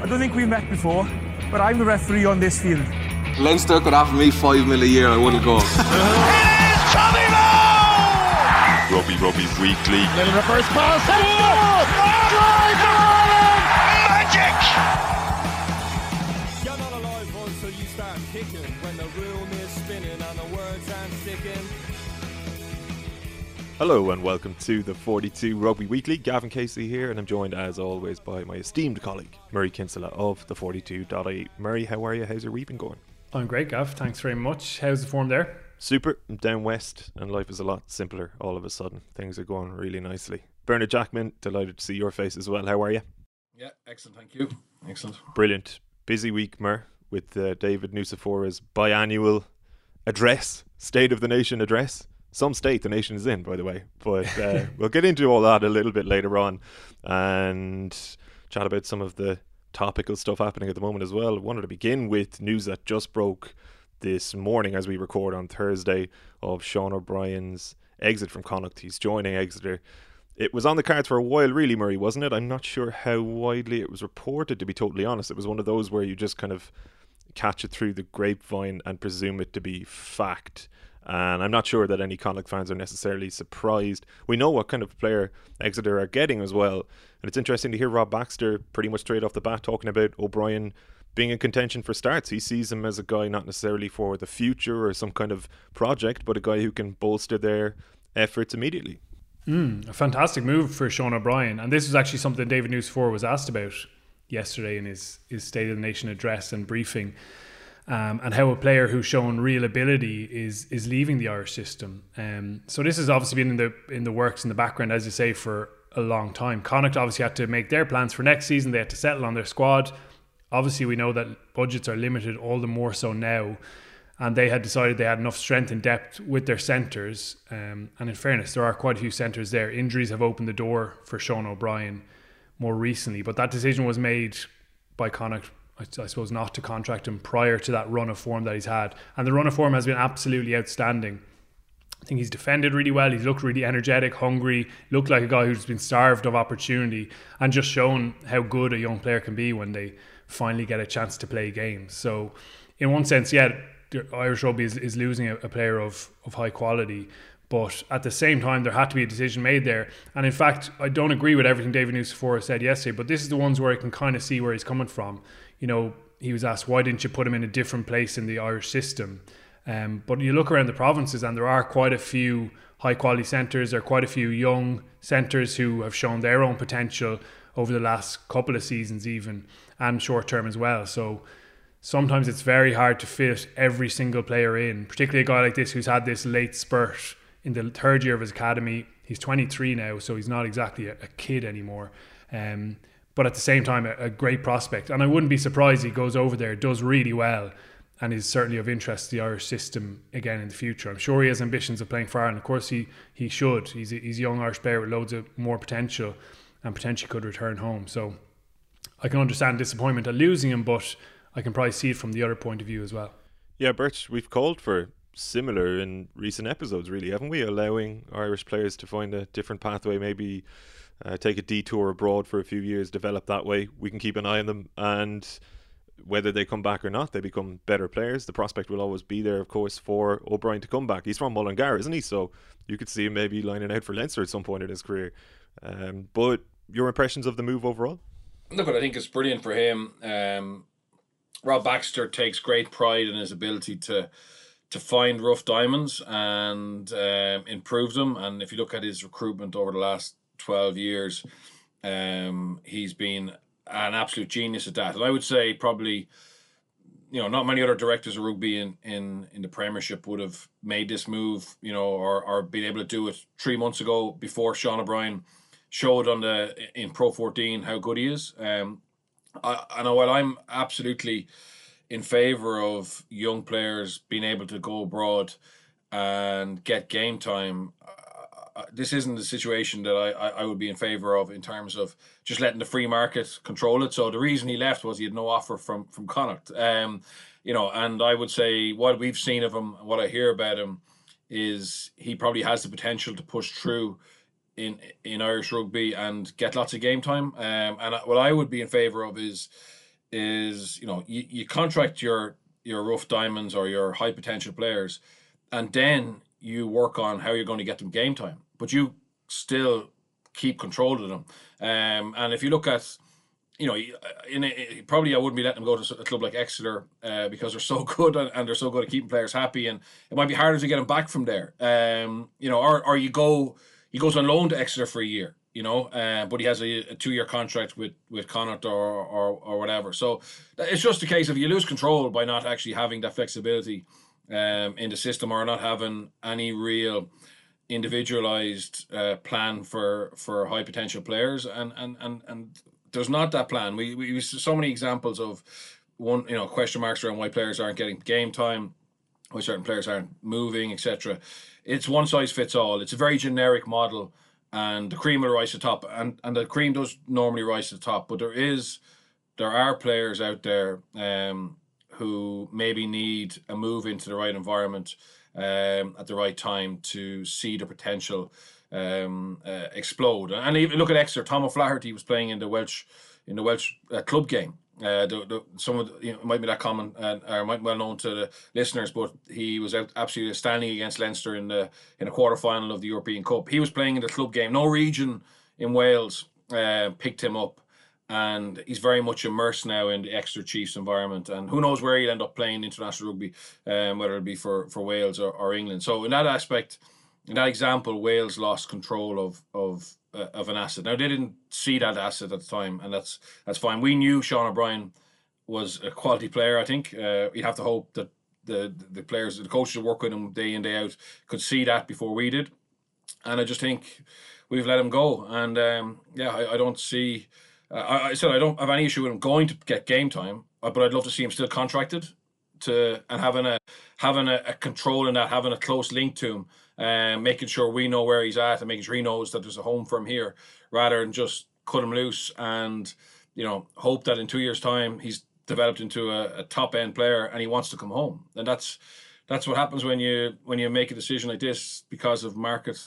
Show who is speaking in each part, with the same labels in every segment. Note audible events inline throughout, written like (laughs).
Speaker 1: I don't think we've met before, but I'm the referee on this field.
Speaker 2: Leinster could offer me five mil a year, I wouldn't go.
Speaker 3: it is Tommy Moe!
Speaker 4: Robbie Robbie Weekly.
Speaker 5: Little reverse pass.
Speaker 4: Hello and welcome to the 42 Rugby Weekly. Gavin Casey here, and I'm joined as always by my esteemed colleague Murray Kinsella of the 42.8. Murray, how are you? How's your week been going?
Speaker 6: I'm great, Gav. Thanks very much. How's the form there?
Speaker 4: Super. I'm down west, and life is a lot simpler all of a sudden. Things are going really nicely. Bernard Jackman, delighted to see your face as well. How are you?
Speaker 7: Yeah, excellent. Thank you. Excellent.
Speaker 4: Brilliant. Busy week, Mur, with uh, David Nucifora's biannual address, State of the Nation address. Some state the nation is in, by the way. But uh, (laughs) we'll get into all that a little bit later on and chat about some of the topical stuff happening at the moment as well. I wanted to begin with news that just broke this morning as we record on Thursday of Sean O'Brien's exit from Connacht. He's joining Exeter. It was on the cards for a while, really, Murray, wasn't it? I'm not sure how widely it was reported, to be totally honest. It was one of those where you just kind of catch it through the grapevine and presume it to be fact. And I'm not sure that any Connacht fans are necessarily surprised. We know what kind of player Exeter are getting as well. And it's interesting to hear Rob Baxter pretty much straight off the bat talking about O'Brien being in contention for starts. He sees him as a guy not necessarily for the future or some kind of project, but a guy who can bolster their efforts immediately.
Speaker 6: Mm, a fantastic move for Sean O'Brien. And this was actually something David Nucifora was asked about yesterday in his, his State of the Nation address and briefing. Um, and how a player who's shown real ability is is leaving the Irish system. Um, so this has obviously been in the in the works in the background, as you say, for a long time. Connacht obviously had to make their plans for next season. They had to settle on their squad. Obviously, we know that budgets are limited, all the more so now. And they had decided they had enough strength and depth with their centres. Um, and in fairness, there are quite a few centres there. Injuries have opened the door for Sean O'Brien more recently, but that decision was made by Connacht I, suppose not to contract him prior to that run of form that he's had. And the run of form has been absolutely outstanding. I think he's defended really well. He's looked really energetic, hungry, looked like a guy who's been starved of opportunity and just shown how good a young player can be when they finally get a chance to play games. So, in one sense, yeah, Irish rugby is, is losing a, a player of, of high quality. But at the same time, there had to be a decision made there. And in fact, I don't agree with everything David Nucifora said yesterday, but this is the ones where I can kind of see where he's coming from you know, he was asked, why didn't you put him in a different place in the Irish system? Um, but you look around the provinces and there are quite a few high quality centres, there are quite a few young centres who have shown their own potential over the last couple of seasons, even and short term as well. So sometimes it's very hard to fit every single player in, particularly a guy like this who's had this late spurt in the third year of his academy. He's 23 now, so he's not exactly a, a kid anymore. Um, but at the same time, a, a, great prospect. And I wouldn't be surprised he goes over there, does really well, and is certainly of interest to the Irish system again in the future. I'm sure he has ambitions of playing for Ireland. Of course, he he should. He's a, he's a young Irish player with loads of more potential, and potentially could return home. So I can understand disappointment at losing him, but I can probably see it from the other point of view as well.
Speaker 4: Yeah, Birch, we've called for similar in recent episodes, really, haven't we? Allowing Irish players to find a different pathway, maybe uh, take a detour abroad for a few years, develop that way. We can keep an eye on them, and whether they come back or not, they become better players. The prospect will always be there, of course, for O'Brien to come back. He's from Mullingar, isn't he? So you could see him maybe lining out for Leinster at some point in his career. Um, but your impressions of the move overall?
Speaker 7: Look, I think it's brilliant for him. Um, Rob Baxter takes great pride in his ability to to find rough diamonds and um, improve them. And if you look at his recruitment over the last 12 years. Um, he's been an absolute genius at that. And I would say probably, you know, not many other directors of rugby in, in, in the Premiership would have made this move, you know, or, or been able to do it three months ago before Sean O'Brien showed on the in Pro 14 how good he is. Um, I, I know while I'm absolutely in favor of young players being able to go abroad and get game time, this isn't a situation that I, I, I, would be in favor of in terms of just letting the free market control it. So the reason he left was he had no offer from from Connacht. Um, you know, and I would say what we've seen of him, what I hear about him, is he probably has the potential to push through in in Irish rugby and get lots of game time. Um, and what I would be in favor of is is you know you, you contract your your rough diamonds or your high potential players, and then you work on how you're going to get them game time. But you still keep control of them. Um, and if you look at you know, in a, probably I wouldn't be letting them go to a club like Exeter uh, because they're so (laughs) good and, and, they're so good at keeping players happy, and it might be harder to get them back from there. Um, you know, or or you go he goes on loan to Exeter for a year, you know, uh, but he has a, a two year contract with with Connacht or, or or whatever. So it's just a case of you lose control by not actually having that flexibility um, in the system or not having any real individualized uh, plan for for high potential players and and and and there's not that plan. We we so many examples of one you know question marks around why players aren't getting game time, why certain players aren't moving, etc. It's one size fits all. It's a very generic model, and the cream will rise to the top, and and the cream does normally rise to the top. But there is there are players out there um, who maybe need a move into the right environment um, at the right time to see the potential um, uh, explode. And even look at Exeter. Tom O'Flaherty was playing in the Welsh in the Welsh uh, club game. Uh, the, the, some of the, you know, might be that common uh, or might well known to the listeners, but he was absolutely standing against Leinster in the in a quarter final of the European Cup. He was playing in the club game. No region in Wales uh, picked him up, and he's very much immersed now in the Exeter Chiefs environment. And who knows where he'll end up playing international rugby, um, whether it be for for Wales or, or England. So in that aspect in that example, Wales lost control of of uh, of an asset. Now they didn't see that asset at the time, and that's that's fine. We knew Sean O'Brien was a quality player. I think uh, you'd have to hope that the the players, the coaches who work with him day in day out, could see that before we did. And I just think we've let him go. And um, yeah, I, I, don't see. Uh, I, I said I don't have any issue with him going to get game time, uh, but I'd love to see him still contracted to and having a having a, a control in that, having a close link to him um, making sure we know where he's at and making sure he knows that there's a home for him here rather than just cut him loose and you know hope that in two years time he's developed into a, a top end player and he wants to come home. And that's that's what happens when you when you make a decision like this because of market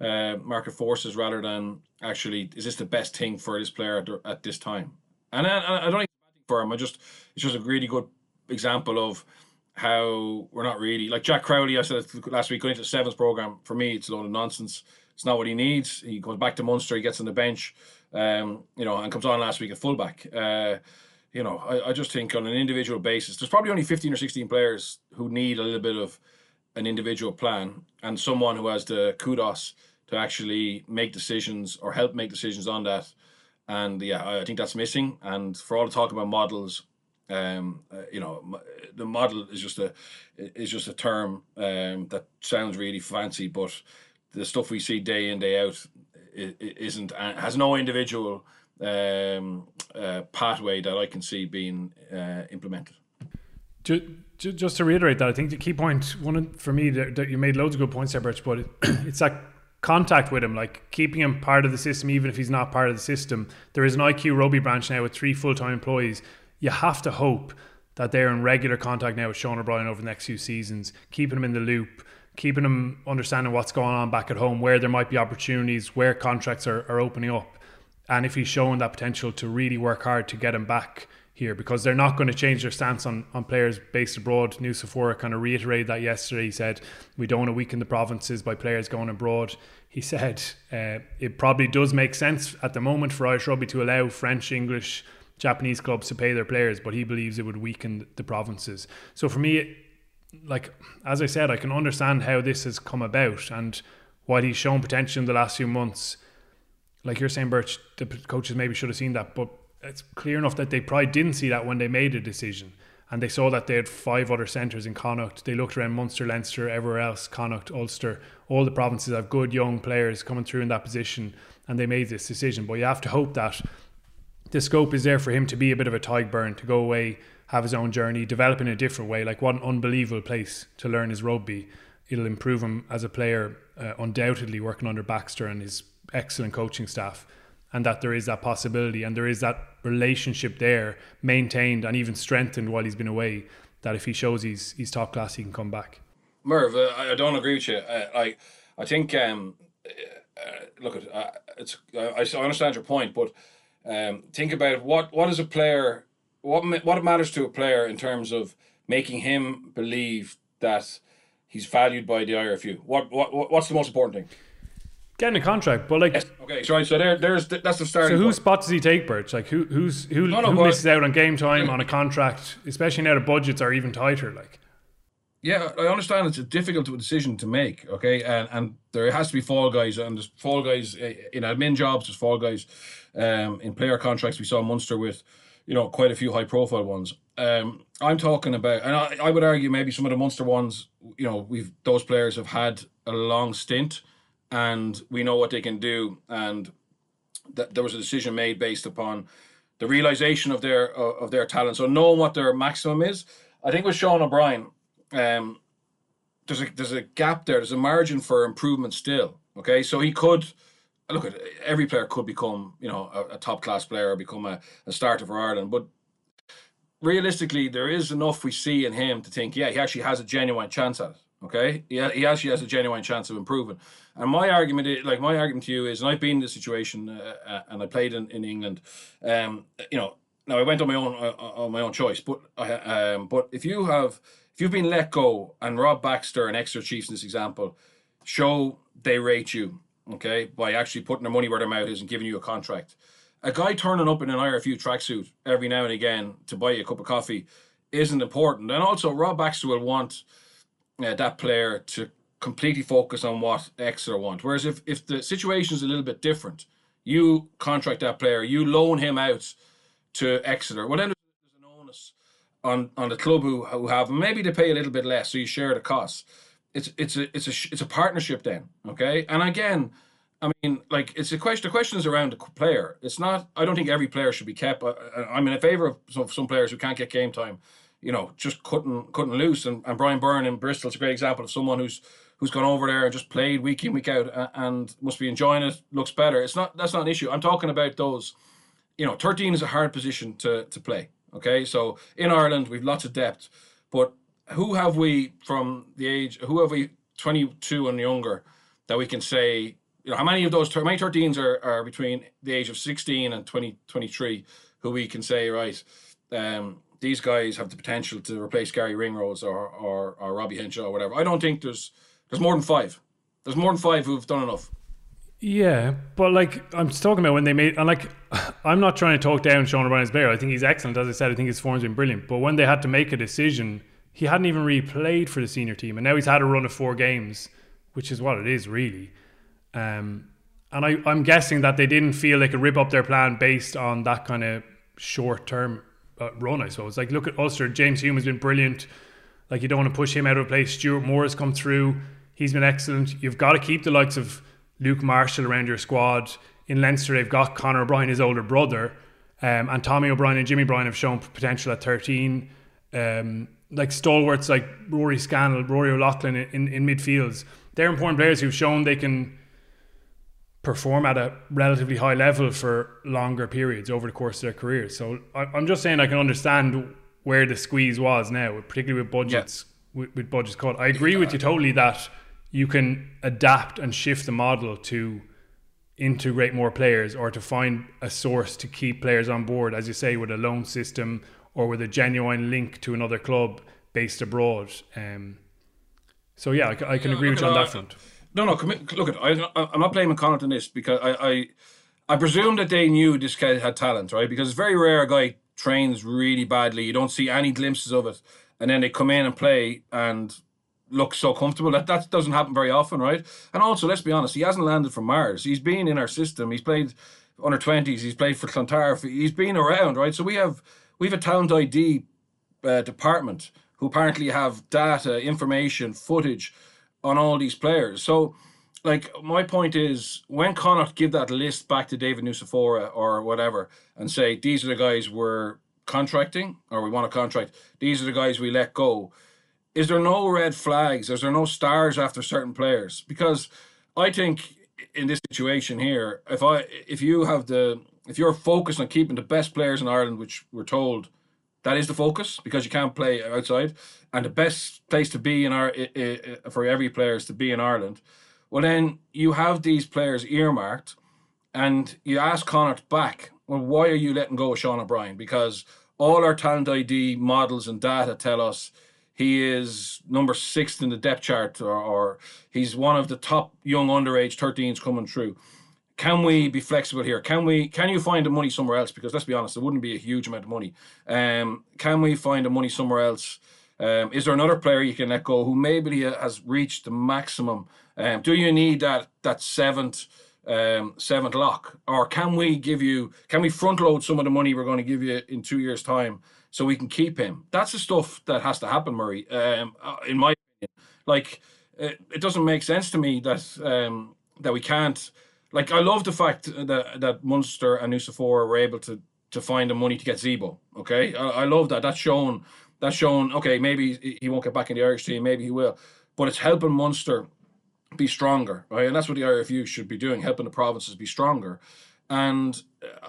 Speaker 7: uh, market forces rather than actually is this the best thing for this player at, at this time and I, I don't think for him I just it's just a really good example of how we're not really like Jack Crowley. I said last week going into the sevens program for me, it's a load of nonsense. It's not what he needs. He goes back to Munster, he gets on the bench, um, you know, and comes on last week at fullback. Uh, you know, I, I just think on an individual basis, there's probably only 15 or 16 players who need a little bit of an individual plan and someone who has the kudos to actually make decisions or help make decisions on that. And yeah, I think that's missing. And for all the talk about models, um, uh, you know, the model is just a is just a term um, that sounds really fancy, but the stuff we see day in day out isn't uh, has no individual um, uh, pathway that I can see being uh, implemented.
Speaker 6: Just to reiterate that, I think the key point, one for me, that you made loads of good points there, Birch, but (clears throat) it's that contact with him, like keeping him part of the system, even if he's not part of the system. There is an IQ rugby branch now with three full time employees you have to hope that they're in regular contact now with Sean O'Brien over the next few seasons, keeping him in the loop, keeping him understanding what's going on back at home, where there might be opportunities, where contracts are, are opening up. And if he's showing that potential to really work hard to get him back here, because they're not going to change their stance on, on players based abroad. Nucifora kind of reiterated that yesterday. He said, We don't want to weaken the provinces by players going abroad. He said, uh, It probably does make sense at the moment for Irish rugby to allow French, English, Japanese clubs to pay their players, but he believes it would weaken the provinces. So for me, like as I said, I can understand how this has come about and while he's shown potential in the last few months. Like you're saying, Birch, the coaches maybe should have seen that, but it's clear enough that they probably didn't see that when they made a decision. And they saw that they had five other centres in Connacht. They looked around Munster, Leinster, everywhere else, Connacht, Ulster. All the provinces have good young players coming through in that position, and they made this decision. But you have to hope that the scope is there for him to be a bit of a Tadhg to go away, have his own journey, develop in a different way. Like what an unbelievable place to learn his rugby. It'll improve him as a player, uh, undoubtedly working under Baxter and his excellent coaching staff. And that there is that possibility and there is that relationship there maintained and even strengthened while he's been away. That if he shows he's he's top class, he can come back.
Speaker 7: Merv, uh, I don't agree with you. Uh, I I think um, uh, look at uh, it's I, I understand your point, but um, think about what what is a player what what matters to a player in terms of making him believe that he's valued by the IRFU? What what what- what's the most important thing?
Speaker 6: Getting a contract, but like,
Speaker 7: Okay, so right, so there, there's that's the starting.
Speaker 6: so whose spot does he take, Birch? Like, who who's who,
Speaker 7: No, no,
Speaker 6: who misses out on game time on a contract, especially now the budgets are even tighter? Like,
Speaker 7: Yeah, I understand it's a difficult decision to make. Okay, and and there has to be fall guys, and there's fall guys eh, in admin jobs. There's fall guys um, in player contracts. We saw Munster with, you know, quite a few high profile ones. Um, I'm talking about, and I, I would argue maybe some of the Munster ones. You know, we've those players have had a long stint, and we know what they can do. And that there was a decision made based upon the realization of their of of their talent. So knowing what their maximum is, I think with Sean O'Brien, um, there's a there's a gap there. There's a margin for improvement still. Okay, so he could look at every player could become you know a, a top class player or become a, a starter for Ireland, but realistically, there is enough we see in him to think, yeah, he actually has a genuine chance at it. Okay, yeah, he actually has a genuine chance of improving. And my argument, is, like my argument to you, is, and I've been in this situation, uh, uh, and I played in, in England. Um, you know, now I went on my own uh, on my own choice, but um, but if you have if you've been let go, and Rob Baxter and Exeter Chiefs in this example show they rate you, okay, by actually putting their money where their mouth is and giving you a contract. A guy turning up in an IRFU tracksuit every now and again to buy you a cup of coffee isn't important. And also, Rob Baxter will want uh, that player to completely focus on what Exeter want. Whereas if, if the situation is a little bit different, you contract that player, you loan him out to Exeter. Well, then there's an onus on on the club who who have. Maybe they pay a little bit less, so you share the costs. It's it's a it's a it's a partnership then, okay? And again, I mean, like it's a question. The question is around the player. It's not. I don't think every player should be kept. I, I- I'm in favor of some, some players who can't get game time. You know, just cutting cutting loose. And, and Brian Byrne in Bristol is a great example of someone who's who's gone over there and just played week in week out a- and must be enjoying it. Looks better. It's not. That's not an issue. I'm talking about those. You know, 13 is a hard position to to play. Okay, so in Ireland we've lots of depth, but who have we from the age? Who have we 22 and younger that we can say you know, how many of those, how many 13s are, are between the age of 16 and 20, 23 who we can say, right, um, these guys have the potential to replace Gary Ringrose or, or, or Robbie Henshaw or whatever. I don't think there's, there's more than five. There's more than five who've done enough.
Speaker 6: Yeah, but like I'm talking about when they made, and like (laughs) I'm not trying to talk down Sean O'Brien's Bear. I think he's excellent. As I said, I think his form's been brilliant. But when they had to make a decision, he hadn't even really played for the senior team, and now he's had a run of four games, which is what it is really. Um, and I, I'm guessing that they didn't feel they could rip up their plan based on that kind of short term uh, run. I suppose. Like look at Ulster. James Hume has been brilliant. Like you don't want to push him out of place. Stewart Moore has come through. He's been excellent. You've got to keep the likes of Luke Marshall around your squad. In Leinster, they've got Conor O'Brien, his older brother, um, and Tommy O'Brien and Jimmy O'Brien have shown potential at 13. Um, like stalwarts like Rory Scannell, Rory O'Loughlin in, in, in midfields. They're important players who've shown they can perform at a relatively high level for longer periods over the course of their careers. So I, I'm just saying I can understand where the squeeze was now, particularly with budgets with, with budgets cut. I agree with you totally that you can adapt and shift the model to integrate more players or to find a source to keep players on board, as you say, with a loan system or with a genuine link to another club based abroad. Um, so yeah, I can
Speaker 7: Yeah,
Speaker 6: agree with you on that front.
Speaker 7: No, no. Look at. I, I'm not blaming Connacht on this because I, I, I presume that they knew this guy had talent, right? Because it's very rare a guy trains really badly. You don't see any glimpses of it, and then they come in and play and look so comfortable. That that doesn't happen very often, right? And also, let's be honest, he hasn't landed from Mars. He's been in our system. He's played under twenties. He's played for Clontarf. He's been around, right? So we have we have a talent ID uh, department who apparently have data, information, footage on all these players. So, like, my point is when Connacht give that list back to David Nucifora or whatever and say, these are the guys we're contracting or we want to contract, these are the guys we let go, is there no red flags? Is there no stars after certain players? Because I think in this situation here, if I if you have the if you're focused on keeping the best players in Ireland, which we're told that is the focus because you can't play outside, and the best place to be in our for every player is to be in Ireland. Well, then you have these players earmarked, and you ask Connacht back. Well, why are you letting go of Sean O'Brien? Because all our talent ID models and data tell us he is number six in the depth chart, or, or he's one of the top young underage 13s coming through. Can we be flexible here? Can we? Can you find the money somewhere else? Because let's be honest, it wouldn't be a huge amount of money. Um, can we find the money somewhere else? Um, is there another player you can let go who maybe has reached the maximum? Um, do you need that that seventh um, seventh lock, or can we give you? Can we front load some of the money we're going to give you in two years' time so we can keep him? That's the stuff that has to happen, Murray. Um, uh, in my opinion, like it, it doesn't make sense to me that um, that we can't. Like I love the fact that that Munster and Nucifora were able to to find the money to get Zebo. Okay, I, I love that. That's shown. That's shown. Okay, maybe he won't get back in the Irish team. Maybe he will, but it's helping Munster be stronger, right? And that's what the IRFU should be doing, helping the provinces be stronger. And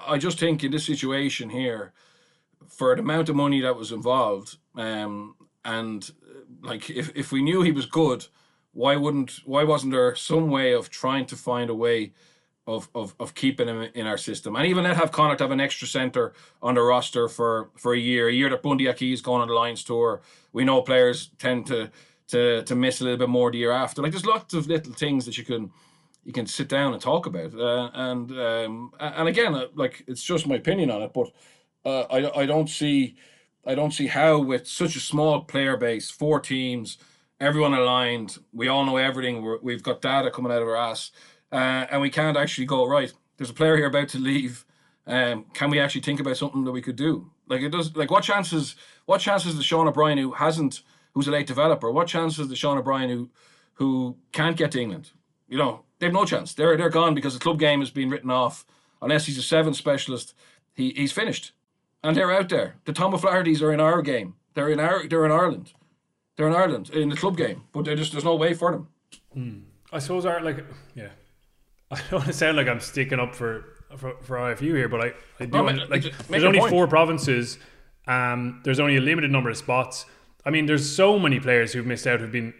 Speaker 7: I just think in this situation here, for the amount of money that was involved, um, and like if, if we knew he was good, why wouldn't why wasn't there some way of trying to find a way of of, of keeping him in our system? And even let have Connacht have an extra centre on the roster for for a year, a year that Bundee Aki is going on the Lions tour. We know players tend to to to miss a little bit more the year after. Like there's lots of little things that you can you can sit down and talk about. Uh, and um, and again, uh, like it's just my opinion on it, but uh, I I don't see I don't see how with such a small player base, four teams, everyone aligned, we all know everything. we have got data coming out of our ass, uh, and we can't actually go right. There's a player here about to leave. Um, can we actually think about something that we could do? Like it does. Like what chances? What chances does Sean O'Brien, who hasn't who's a late developer. What chances the Sean O'Brien who who can't get to England? You know, they've no chance. They're they're gone because the club game has been written off. Unless he's a seven specialist, he, he's finished. And they're out there. The Tom O'Flaherty's are in our game. They're in our they're in Ireland. They're in Ireland in the club game. But just there's no way for them.
Speaker 6: Hmm. I suppose our like yeah. (laughs) I don't want to sound like I'm sticking up for for, for IFU here, but I, I do
Speaker 7: No,
Speaker 6: like there's only
Speaker 7: point.
Speaker 6: four provinces. Um, there's only a limited number of spots. I mean, there's so many players who've missed out who've been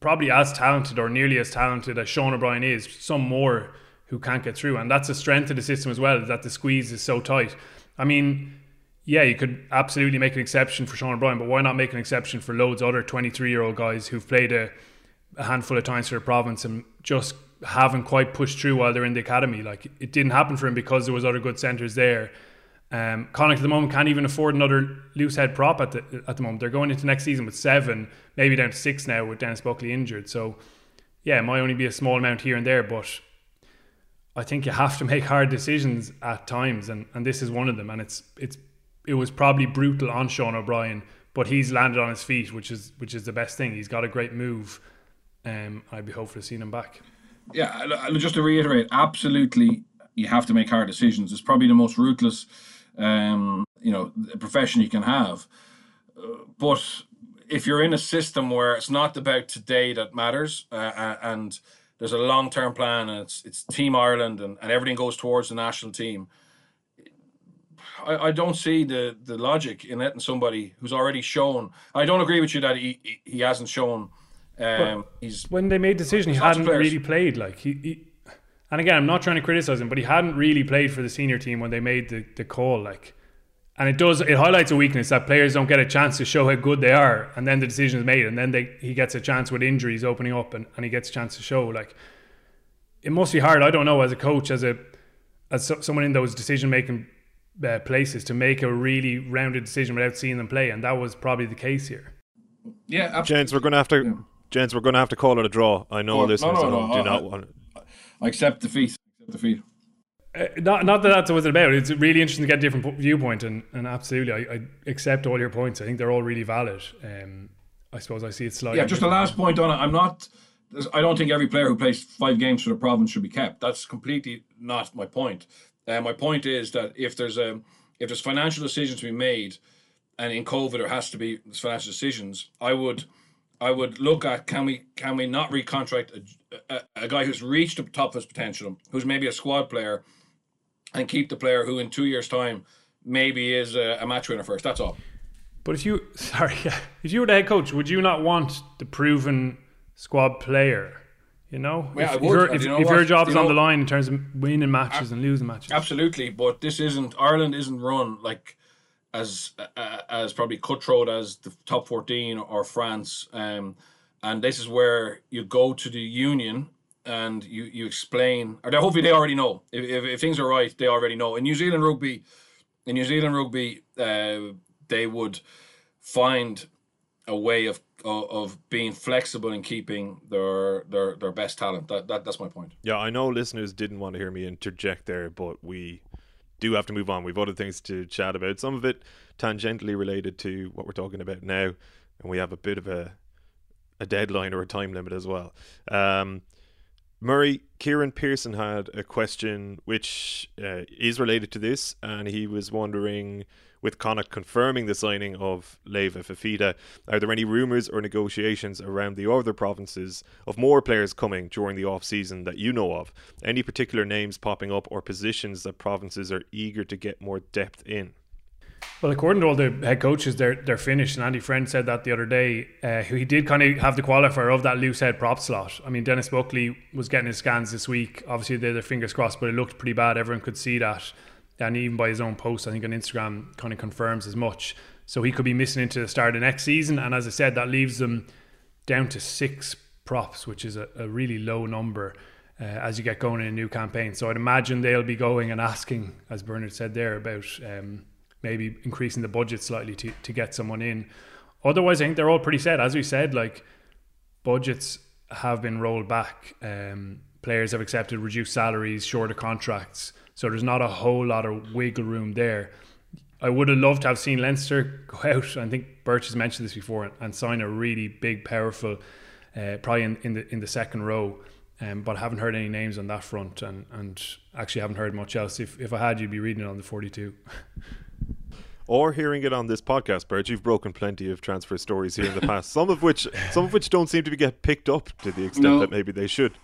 Speaker 6: probably as talented or nearly as talented as Sean O'Brien is. Some more who can't get through, and that's a strength of the system as well. Is that the squeeze is so tight. I mean, yeah, you could absolutely make an exception for Sean O'Brien, but why not make an exception for loads of other 23 year old guys who've played a, a handful of times for a province and just haven't quite pushed through while they're in the academy? Like it didn't happen for him because there was other good centres there. Um, Connacht at the moment can't even afford another loose head prop at the at the moment. They're going into next season with seven, maybe down to six now with Dennis Buckley injured. So, yeah, it might only be a small amount here and there, but I think you have to make hard decisions at times, and, and this is one of them. And it's it's it was probably brutal on Sean O'Brien, but he's landed on his feet, which is which is the best thing. He's got a great move. Um, I'd be hopeful to see him back.
Speaker 7: Yeah, just to reiterate, absolutely, you have to make hard decisions. It's probably the most ruthless, um, you know, profession you can have. But if you're in a system where it's not about today that matters, uh, uh, and there's a long-term plan, and it's it's Team Ireland, and, and everything goes towards the national team. I, I don't see the the logic in letting somebody who's already shown. I don't agree with you that he, he hasn't shown. Um, he's
Speaker 6: when they made the decision, he hadn't
Speaker 7: players.
Speaker 6: really played. Like he, he, and again, I'm not trying to criticize him, but he hadn't really played for the senior team when they made the, the call. Like, and it does it highlights a weakness that players don't get a chance to show how good they are, and then the decision is made, and then they he gets a chance with injuries opening up, and, and he gets a chance to show. Like, it must be hard. I don't know as a coach, as a as so, someone in those decision making uh, places to make a really rounded decision without seeing them play, and that was probably the case here.
Speaker 7: yeah, absolutely.
Speaker 4: Gents, we're going to have to. Gents, we're going to have to call it a draw. I know
Speaker 7: Oh, no,
Speaker 4: listeners
Speaker 7: no,
Speaker 4: at
Speaker 7: no,
Speaker 4: do
Speaker 7: I-
Speaker 4: not
Speaker 7: I-
Speaker 4: want.
Speaker 7: I accept defeat. Accept defeat.
Speaker 6: Uh, not, not that that's what it's about. It's really interesting to get a different viewpoint, and, and absolutely, I, I accept all your points. I think they're all really valid. Um, I suppose I see it slightly.
Speaker 7: Yeah, just a last point on it. I'm not. I don't think every player who plays five games for the province should be kept. That's completely not my point. Uh, my point is that if there's a if there's financial decisions to be made, and in COVID there has to be financial decisions, I would I would look at can we can we not recontract a, a, a guy who's reached the top of his potential, who's maybe a squad player, and keep the player who in two years time maybe is a, a match winner first. That's all.
Speaker 6: But if you, (laughs) sorry, if you were the head coach, would you not want the proven squad player? You know,
Speaker 7: Yeah,
Speaker 6: if,
Speaker 7: would.
Speaker 6: if,
Speaker 7: you know
Speaker 6: if your job is on
Speaker 7: know-
Speaker 6: the line in terms of winning matches and losing matches.
Speaker 7: Absolutely, but this isn't Ireland isn't run like as uh, as probably cutthroat as the top 14 or France. Um, and this is where you go to the union and you you explain, or they, hopefully they already know. If, if, if things are right, they already know. In New Zealand rugby, in New Zealand rugby, uh, they would find a way of of being flexible and keeping their their their best talent. That, that that's my point.
Speaker 4: Yeah, I know listeners didn't want to hear me interject there, but we do have to move on. We've other things to chat about. Some of it tangentially related to what we're talking about now, and we have a bit of a a deadline or a time limit as well. Um, Murray, Kieran Pearson had a question which uh, is related to this, and he was wondering with Connacht confirming the signing of Leva Fifita, are there any rumours or negotiations around the other provinces of more players coming during the off season that you know of? Any particular names popping up or positions that provinces are eager to get more depth in?
Speaker 6: Well, according to all the head coaches, they're they're finished. And Andy Friend said that the other day. Uh, he did kind of have the qualifier of that loose head prop slot. I mean, Dennis Buckley was getting his scans this week. Obviously, they their fingers crossed, but it looked pretty bad. Everyone could see that, and even by his own post, I think on Instagram, kind of confirms as much. So he could be missing into the start of next season. And as I said, that leaves them down to six props, which is a, a really low number. Uh, as you get going in a new campaign. So I'd imagine they'll be going and asking, as Bernard said there, about um, maybe increasing the budget slightly to, to get someone in. Otherwise, I think they're all pretty set. As we said, like budgets have been rolled back. Um, players have accepted reduced salaries, shorter contracts. So there's not a whole lot of wiggle room there. I would have loved to have seen Leinster go (laughs) out. I think Birch has mentioned this before and sign a really big, powerful, uh, probably in, in the in the second row. Um, but I haven't heard any names on that front, and, and actually haven't heard much else. If if I had, you'd be reading it on the forty two. (laughs)
Speaker 4: or hearing it on this podcast, Bert. You've broken plenty of transfer stories here in the past. Some of which, some of which don't seem to be get picked up to the extent no. that maybe they should.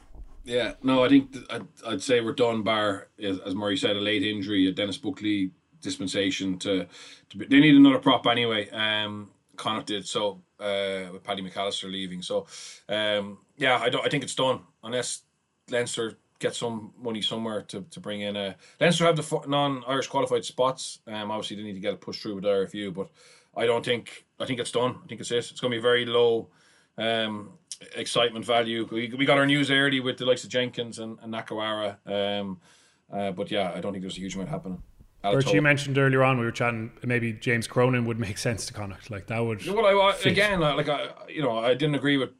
Speaker 7: Yeah, no, I think I'd, I'd say we're done. Bar as Murray said, a late injury, a Dennis Buckley dispensation to, to be, they need another prop anyway. Um, Connacht did so uh, with Paddy McAllister leaving. So, um, yeah, I don't. I think it's done unless Leinster get some money somewhere to, to bring in. a Leinster have the non-Irish qualified spots. Um, obviously they need to get it pushed through with the RFU, but I don't think I think it's done. I think it's it. It's going to be very low um, excitement value. We, we got our news early with the likes of Jenkins and, and Nakarawa. Um, uh, but yeah, I don't think there's a huge amount happening.
Speaker 6: Bert, you mentioned earlier on we were chatting maybe James Cronin would make sense to Connacht like that would.
Speaker 7: Well, I, again, like I, you know, I didn't agree with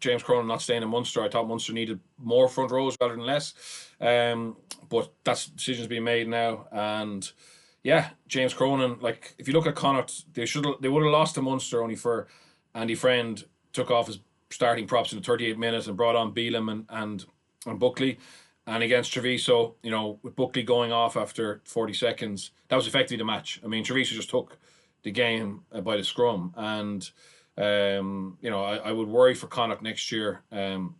Speaker 7: James Cronin not staying in Munster. I thought Munster needed more front rows rather than less. Um, but that's decisions being made now. And yeah, James Cronin, like if you look at Connacht, they should they would have lost to Munster only for Andy Friend took off his starting props in the 38 minutes and brought on Bealham and and, and Buckley. And against Treviso, you know, with Buckley going off after 40 seconds, that was effectively the match. I mean, Treviso just took the game uh, by the scrum. And um, you know, I, I would worry for Connacht next year um,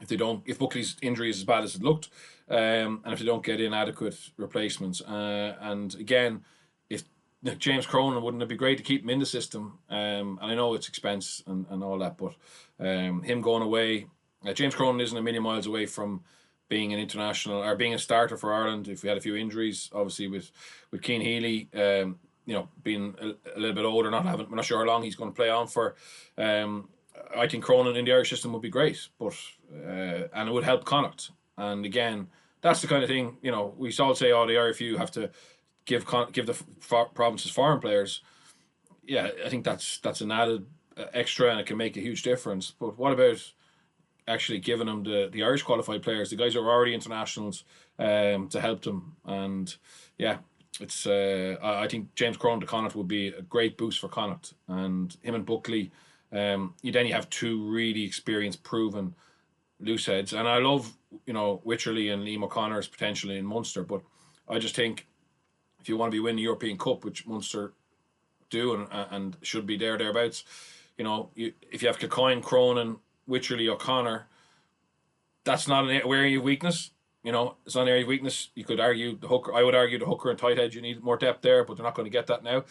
Speaker 7: if they don't, if Buckley's injury is as bad as it looked, um, and if they don't get inadequate replacements. Uh, and again, James Cronin wouldn't it be great to keep him in the system? Um, and I know it's expense and, and all that, but um, him going away, uh, James Cronin isn't a million miles away from being an international or being a starter for Ireland. If we had a few injuries, obviously with with Cian Healy, um, you know, being a, a, little bit older, not having, we're not sure how long he's going to play on for. Um, I think Cronin in the Irish system would be great, but uh, and it would help Connacht. And again, that's the kind of thing you know. We all say, "Oh, the RFU have to give give the provinces foreign players." Yeah, I think that's that's an added uh, extra, and it can make a huge difference. But what about actually giving them the, the Irish qualified players, the guys who are already internationals, um, to help them? And yeah, it's uh, I think James Cronin to Connacht would be a great boost for Connacht, and him and Buckley. Um, you then you have two really experienced, proven loose heads, and I love you know Wycherley and Liam O'Connor's potentially in Munster, but I just think if you want to be winning the European Cup, which Munster do and and should be there thereabouts, you know, you, if you have Kilcoyne, Cronin, Wycherley, O'Connor, that's not an area of weakness. You know, it's not an area of weakness. You could argue the hooker. I would argue the hooker and tight head. You need more depth there, but they're not going to get that now,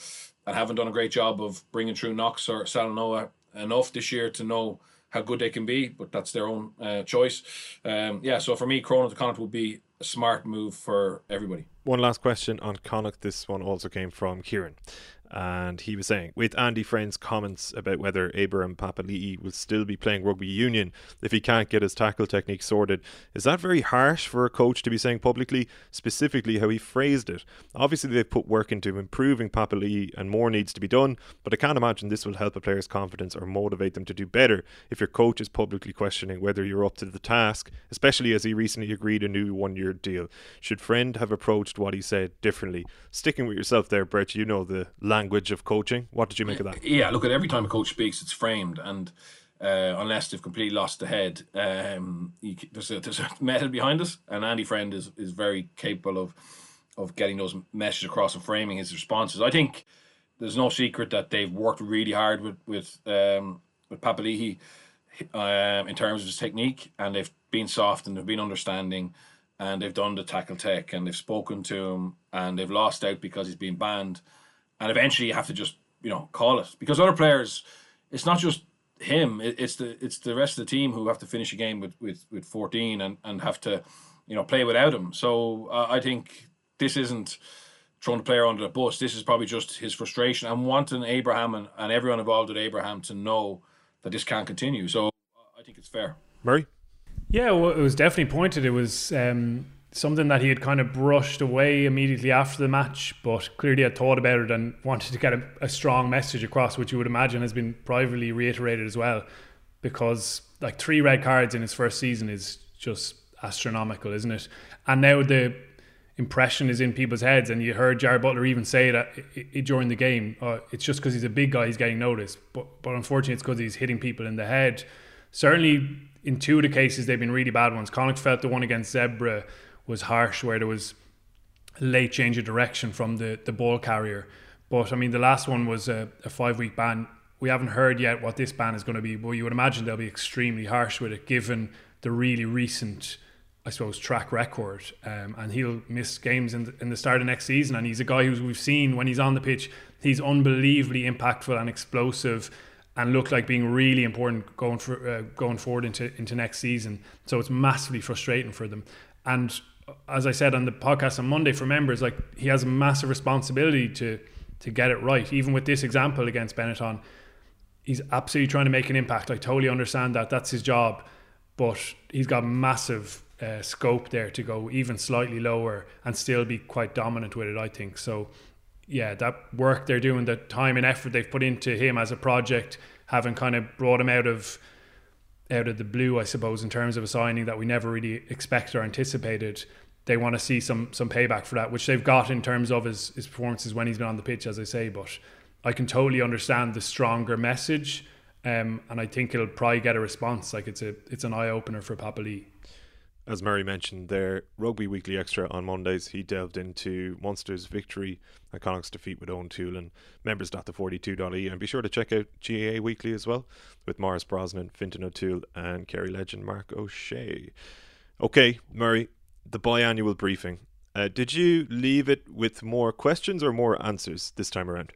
Speaker 7: and haven't done a great job of bringing through Knox or Salanoa enough this year to know how good they can be. But that's their own uh, choice. Um, yeah. So for me, Cronin to Connacht would be a smart move for everybody.
Speaker 4: One last question on Connacht. This one also came from Kieran. And he was saying, with Andy Friend's comments about whether Abraham Papali'i will still be playing rugby union if he can't get his tackle technique sorted, is that very harsh for a coach to be saying publicly, specifically how he phrased it? Obviously, they've put work into improving Papali'i and more needs to be done, but I can't imagine this will help a player's confidence or motivate them to do better if your coach is publicly questioning whether you're up to the task, especially as he recently agreed a new one year deal. Should Friend have approached what he said differently? Sticking with yourself there, Brett, you know the language of coaching. What did you make of that?
Speaker 7: Yeah, look at every time a coach speaks, it's framed, and uh, unless they've completely lost the head, um, you, there's a there's a (laughs) method behind it, and Andy Friend is is very capable of of getting those messages across and framing his responses. I think there's no secret that they've worked really hard with with um, with Papali'i um, in terms of his technique, and they've been soft and they've been understanding, and they've done the tackle tech, and they've spoken to him, and they've lost out because he's been banned and eventually you have to just you know call it because other players, it's not just him. It's the it's the rest of the team who have to finish a game with with with 14 and and have to you know play without him. So uh, I think this isn't throwing the player under the bus. This is probably just his frustration and wanting Abraham and, and everyone involved with Abraham to know that this can't continue. So I think it's fair.
Speaker 4: Murray?
Speaker 6: Yeah, well, it was definitely pointed. It was um, something that he had kind of brushed away immediately after the match, but clearly had thought about it and wanted to get a, a, strong message across, which you would imagine has been privately reiterated as well. Because like three red cards in his first season is just astronomical, isn't it? And now the impression is in people's heads, and you heard Jared Butler even say that during the game. Uh, it's just because he's a big guy, he's getting noticed, but but unfortunately, it's because he's hitting people in the head. Certainly, in two of the cases, they've been really bad ones. Connacht felt the one against Zebre was harsh, where there was a late change of direction from the, the ball carrier. But I mean, the last one was a, a five week ban. We haven't heard yet what this ban is going to be, but you would imagine they'll be extremely harsh with it, given the really recent, I suppose, track record. Um, and he'll miss games in the, in the start of next season. And he's a guy who we've seen when he's on the pitch, he's unbelievably impactful and explosive and look like being really important going for uh, going forward into into next season. So it's massively frustrating for them. And as I said on the podcast on Monday for members, like he has a massive responsibility to to get it right. Even with this example against Benetton, he's absolutely trying to make an impact. I totally understand that. That's his job, but he's got massive uh, scope there to go even slightly lower and still be quite dominant with it. I think so. Yeah, that work they're doing, the time and effort they've put into him as a project, having kind of brought him out of out of the blue, I suppose, in terms of a signing that we never really expected or anticipated. They want to see some some payback for that, which they've got in terms of his, his performances when he's been on the pitch, as I say. But I can totally understand the stronger message, um, and I think it'll probably get a response. Like it's a it's an eye opener for Papali'i
Speaker 4: as Murray mentioned there, Rugby Weekly Extra on Mondays, he delved into Munster's victory and Connacht's defeat with Eoin Toolan. Members.the42.e and be sure to check out GAA Weekly as well with Maurice Brosnan, Fintan O'Toole and Kerry legend Marc Ó Sé. Okay, Murray, the biannual briefing. Uh, did you leave it with more questions or more answers this time around?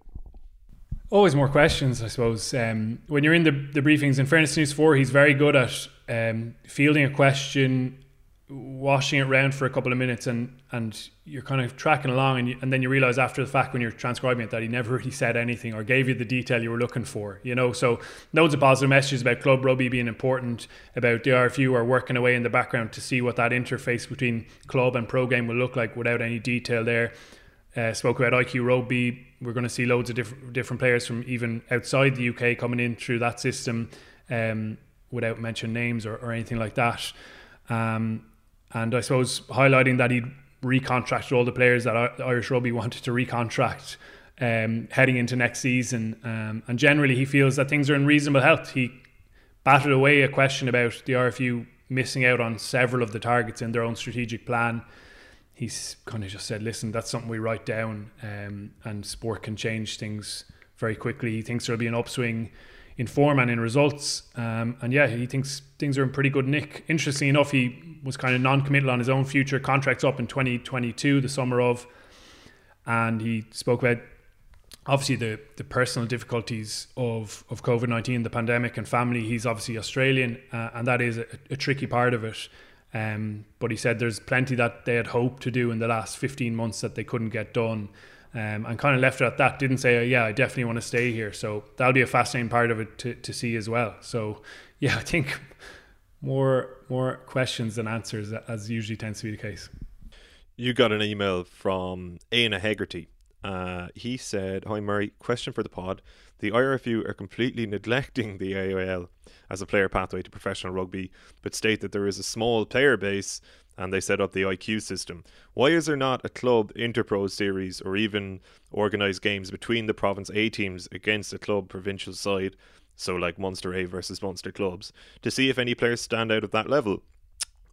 Speaker 6: Always more questions, I suppose. Um, when you're in the, the briefings, in fairness to Nucifora, he's very good at um, fielding a question, washing it around for a couple of minutes and and you're kind of tracking along and, you, and then you realize after the fact when you're transcribing it that he never really said anything or gave you the detail you were looking for you know? So loads of positive messages about club rugby being important about the RFU are working away in the background to see what that interface between club and pro game will look like without any detail there. Uh, spoke about IQ rugby. We're going to see loads of different different players from even outside the UK coming in through that system um, without mentioning names or, or anything like that. Um, and I suppose highlighting that he'd recontracted all the players that Irish Rugby wanted to recontract um, heading into next season. Um, and generally, he feels that things are in reasonable health. He batted away a question about the RFU missing out on several of the targets in their own strategic plan. He's kind of just said, listen, that's something we write down, um, and sport can change things very quickly. He thinks there'll be an upswing in form and in results. Um, and yeah, he thinks things are in pretty good nick. Interestingly enough, he was kind of non-committal on his own future. Contracts up in 2022, the summer of, and he spoke about obviously the the personal difficulties of of COVID 19, the pandemic, and family. He's obviously Australian, uh, and that is a, a, tricky part of it. Um, but he said there's plenty that they had hoped to do in the last 15 months that they couldn't get done. Um, and kind of left it at that. Didn't say, oh, yeah, I definitely want to stay here. So that'll be a fascinating part of it to, to see as well. So yeah, (laughs) I think more more questions than answers, as usually tends to be the case.
Speaker 4: You got an email from Aina Hegarty. Uh, he said, Hi Murray, question for the pod. The IRFU are completely neglecting the AIL as a player pathway to professional rugby, but state that there is a small player base and they set up the IQ system. Why is there not a club interpro series or even organised games between the province A teams against a club provincial side, so like Munster A versus Munster clubs, to see if any players stand out at that level?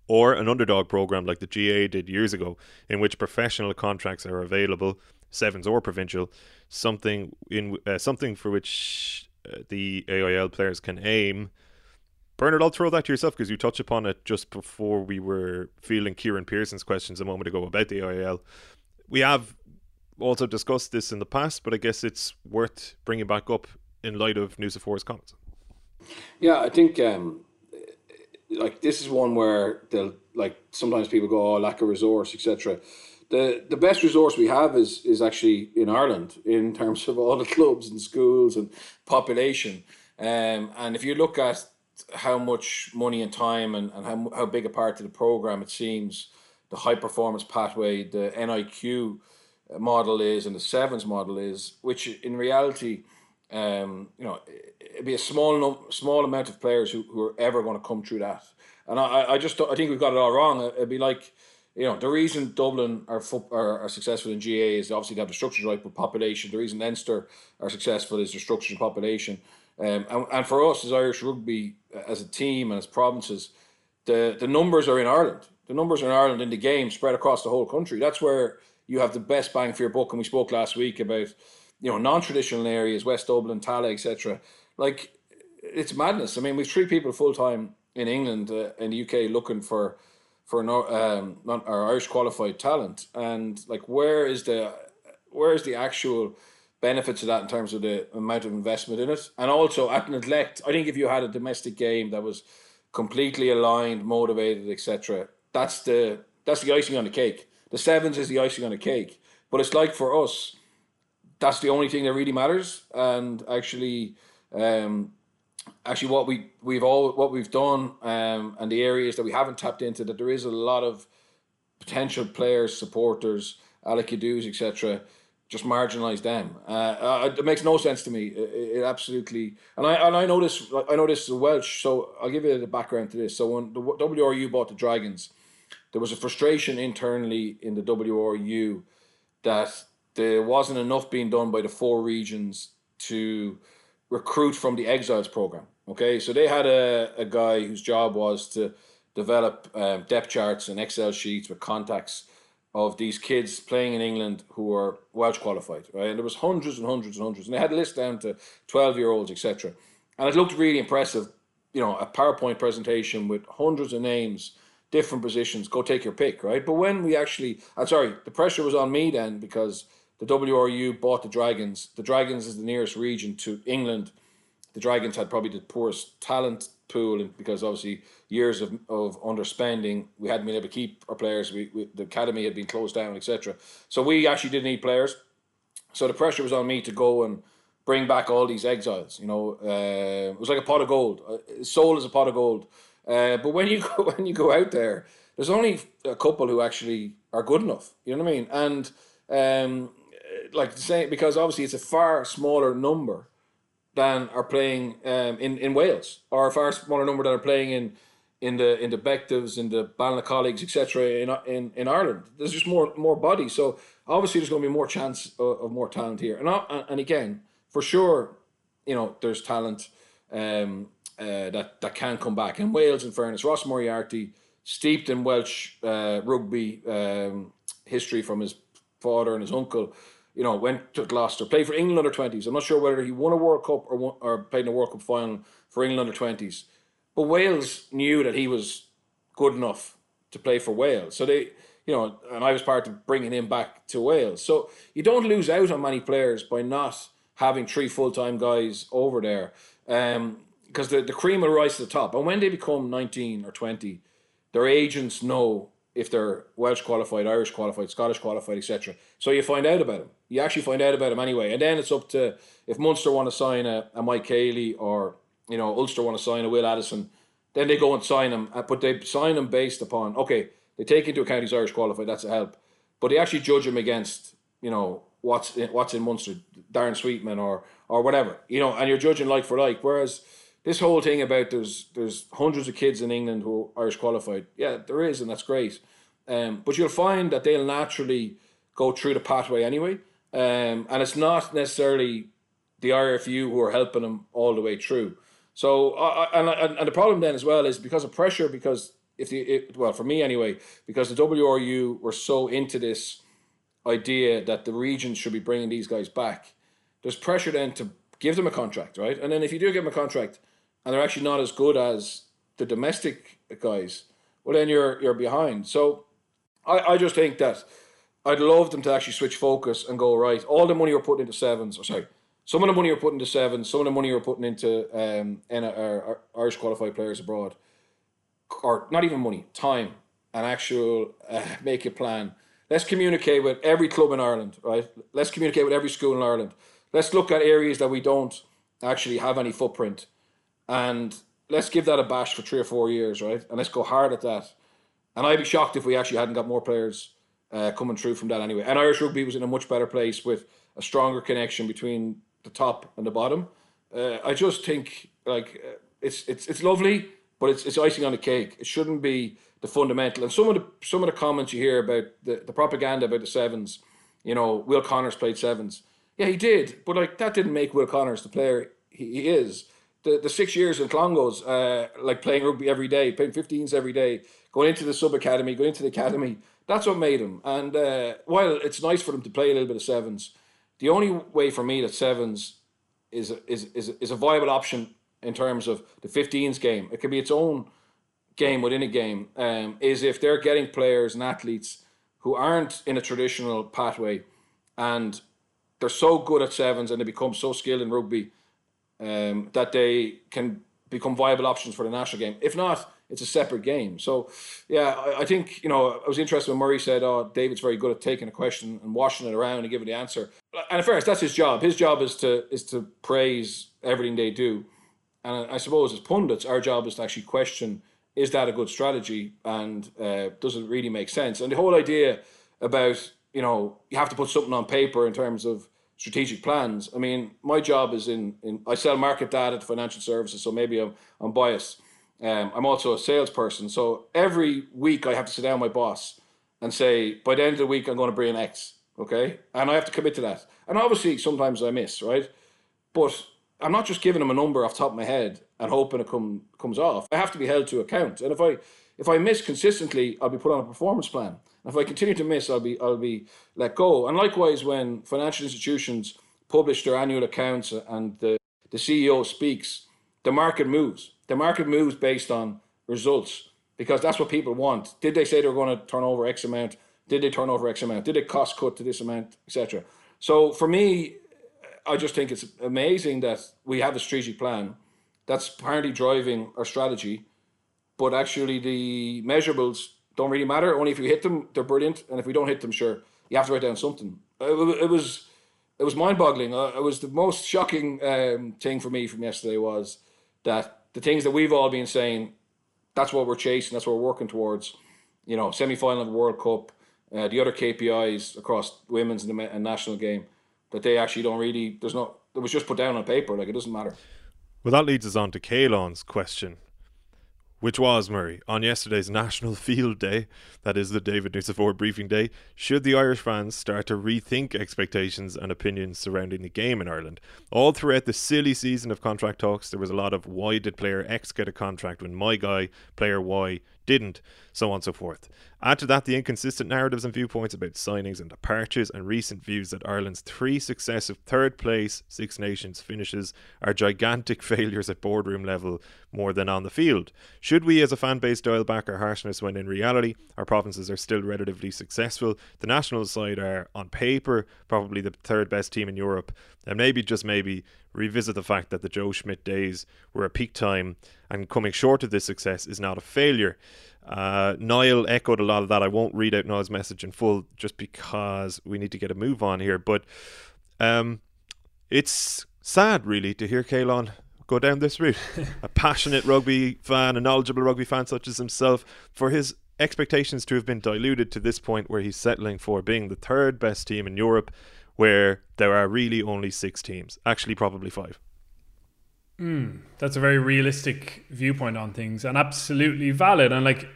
Speaker 4: Or an underdog program like the GA did years ago, in which professional contracts are available, sevens or provincial, something in uh, something for which uh, the AIL players can aim Bernard, I'll throw that to yourself because you touched upon it just before we were feeling Kieran Pearson's questions a moment ago about the IAL. We have also discussed this in the past, but I guess it's worth bringing back up in light of Nucifora's comments.
Speaker 7: Yeah, I think um, like this is one where they'll like sometimes people go, "Oh, lack of resource, etc." The the best resource we have is is actually in Ireland in terms of all the (laughs) clubs and schools and population. Um, and if you look at how much money and time and, and how, how big a part of the program it seems the high performance pathway, the NIQ model is, and the sevens model is, which in reality, um, you know, it'd be a small small amount of players who, who are ever going to come through that. And I, I just I think we've got it all wrong. It'd be like, you know, the reason Dublin are, are, are successful in GA is obviously they have the structures right with population. The reason Leinster are successful is the structure and population. Um, and, and for us as Irish rugby, uh, as a team and as provinces, the, the numbers are in Ireland. The numbers are in Ireland in the game spread across the whole country. That's where you have the best bang for your buck. And we spoke last week about, you know, non-traditional areas, West Dublin, Tallaght, etc. Like, it's madness. I mean, we've three people full time in England uh, in the UK looking for for um, Irish qualified talent, and like, where is the where is the actual benefits of that in terms of the amount of investment in it. And also at neglect, I think if you had a domestic game that was completely aligned, motivated, etc., that's the that's the icing on the cake. The sevens is the icing on the cake. But it's like for us, that's the only thing that really matters. And actually, um, actually, what we we've all what we've done, um, and the areas that we haven't tapped into, that there is a lot of potential players, supporters, Alec etc just marginalize them. Uh, uh, it makes no sense to me. It, it, absolutely, and I and I know this. I know this is Welsh, so I'll give you the background to this. So when the WRU bought the Dragons, there was a frustration internally in the WRU that there wasn't enough being done by the four regions to recruit from the exiles program. Okay, so they had a, a guy whose job was to develop um, depth charts and Excel sheets with contacts of these kids playing in England who were Welsh qualified, right? And there was hundreds and hundreds and hundreds, and they had a list down to twelve year olds, etc. And it looked really impressive, you know, a PowerPoint presentation with hundreds of names, different positions. Go take your pick, right? But when we actually, I'm sorry, the pressure was on me then because the WRU bought the Dragons. The Dragons is the nearest region to England. The Dragons had probably the poorest talent pool because obviously years of, of underspending, we hadn't been able to keep our players. We, we the academy had been closed down, etc. So we actually didn't need players. So the pressure was on me to go and bring back all these exiles. You know, uh, it was like a pot of gold. Uh, soul is a pot of gold. Uh, but when you (laughs) go when you go out there, there's only a couple who actually are good enough. You know what I mean? And um, like same because obviously it's a far smaller number than are playing um, in in Wales, or a far smaller number that are playing in in the in the Bectives, in the Colleagues, etc. In, in in Ireland. There's just more more bodies. so obviously there's going to be more chance of, of more talent here. And and again, for sure, you know, there's talent um, uh, that that can come back. In Wales, in fairness, Ross Moriarty, steeped in Welsh uh, rugby um, history from his father and his uncle you know, went to Gloucester, played for England under 20s. I'm not sure whether he won a World Cup or won, or played in a World Cup final for England under 20s. But Wales knew that he was good enough to play for Wales. So they, you know, and I was part of bringing him back to Wales. So you don't lose out on many players by not having three full time guys over there. Um, because the, the cream will rise to the top. And when they become 19 or 20, their agents know if they're Welsh qualified, Irish qualified, Scottish qualified, etc. So you find out about them. You actually find out about them anyway, and then it's up to if Munster want to sign a, a Mike Haley or you know Ulster want to sign a Will Addison, then they go and sign him. Uh, but they sign him based upon okay, they take into account he's Irish qualified. That's a help, but they actually judge him against you know what's in, what's in Munster, Darren Sweetnam or or whatever, you know, and you're judging like for like. Whereas this whole thing about there's there's hundreds of kids in England who are Irish qualified, yeah, there is, and that's great. Um, but you'll find that they'll naturally go through the pathway anyway, um, and it's not necessarily the IRFU who are helping them all the way through. So, uh, and, and and the problem then as well is because of pressure, because if the it, well for me anyway, because the WRU were so into this idea that the regions should be bringing these guys back, there's pressure then to give them a contract, right? And then if you do give them a contract, and they're actually not as good as the domestic guys, well then you're you're behind. So, I I just think that I'd love them to actually switch focus and go right. All the money we're putting into sevens, or sorry, some of the money you're putting into sevens, some of the money you're putting into um, our, Irish qualified players abroad, or not even money, time, and actual uh, make a plan. Let's communicate with every club in Ireland, right? Let's communicate with every school in Ireland. Let's look at areas that we don't actually have any footprint, and let's give that a bash for three or four years, right? And let's go hard at that. And I'd be shocked if we actually hadn't got more players uh, coming through from that anyway. And Irish rugby was in a much better place with a stronger connection between the top and the bottom. Uh, I just think like uh, it's it's it's lovely, but it's it's icing on the cake. It shouldn't be the fundamental. And some of the some of the comments you hear about the, the propaganda about the sevens, you know, Will Connors played sevens. Yeah, he did, but like that didn't make Will Connors the player he, he is. The the six years in Clongowes, uh, like playing rugby every day, playing 15s every day, going into the sub academy, going into the academy. That's what made him. And uh, while it's nice for them to play a little bit of sevens, the only way for me that sevens is is is is a viable option in terms of the 15s game. It can be its own game within a game. Um, is if they're getting players and athletes who aren't in a traditional pathway, and they're so good at sevens and they become so skilled in rugby um, that they can become viable options for the national game. If not, it's a separate game. So, yeah, I, I, think you know I was interested when Murray said, "Oh, David's very good at taking a question and washing it around and giving the answer." And in fairness, that's his job. His job is to is to praise everything they do, and I suppose as pundits, our job is to actually question: Is that a good strategy, and uh, does it really make sense? And the whole idea about you know you have to put something on paper in terms of strategic plans. I mean, my job is in in I sell market data to financial services, so maybe I'm I'm biased um, I'm also a salesperson, so every week I have to sit down with my boss and say, by the end of the week, I'm going to bring an X, okay? And I have to commit to that. And obviously, sometimes I miss, right? But I'm not just giving them a number off top of my head and hoping it come comes off. I have to be held to account. And if I if I miss consistently, I'll be put on a performance plan. And if I continue to miss, I'll be I'll be let go. And likewise, when financial institutions publish their annual accounts and the the CEO speaks, the market moves the market moves based on results because that's what people want. Did they say they were going to turn over X amount? Did they turn over X amount? Did it cost cut to this amount, etc. So for me, I just think it's amazing that we have a strategic plan that's apparently driving our strategy, but actually the measurables don't really matter. Only if you hit them, they're brilliant, and if we don't hit them, sure, you have to write down something. It, was it was mind boggling. Uh, it was the most shocking um, thing for me from yesterday was that the things that we've all been saying, that's what we're chasing, that's what we're working towards. You know, semi final of the World Cup, uh, the other KPIs across women's and, the, and national game, that they actually don't really, there's not, it was just put down on paper, like it doesn't matter.
Speaker 4: Well, that leads us on to Caolan's question which was, Murray, on yesterday's National (laughs) Field Day, that is the David Nucifora briefing day, should the Irish fans start to rethink expectations and opinions surrounding the game in Ireland? All throughout the silly season of contract talks, there was a lot of why did player X get a contract when my guy, player Y, didn't, so on and so forth. Add to that the inconsistent narratives and viewpoints about signings and departures, and recent views that Ireland's three successive third place Six Nations finishes are gigantic (laughs) failures at boardroom level more than on the field. Should we as a fan base dial back our harshness when in reality our provinces are still relatively successful? The national side are, on paper, probably the third best team in Europe, and maybe, just maybe, revisit the fact that the Joe Schmidt days were a peak time and coming short of this success is not a failure. Uh, Niall echoed a lot of that. I won't read out Niall's message in full just because we need to get a move on here. But um, it's sad, really, to hear Caolan go down this route. (laughs) a passionate rugby fan, a knowledgeable rugby fan such as himself, for his expectations to have been diluted to this point where he's settling for being the third best team in Europe, where there are really only six teams. Actually, probably five.
Speaker 6: Mm, that's a very realistic viewpoint on things and absolutely valid. And like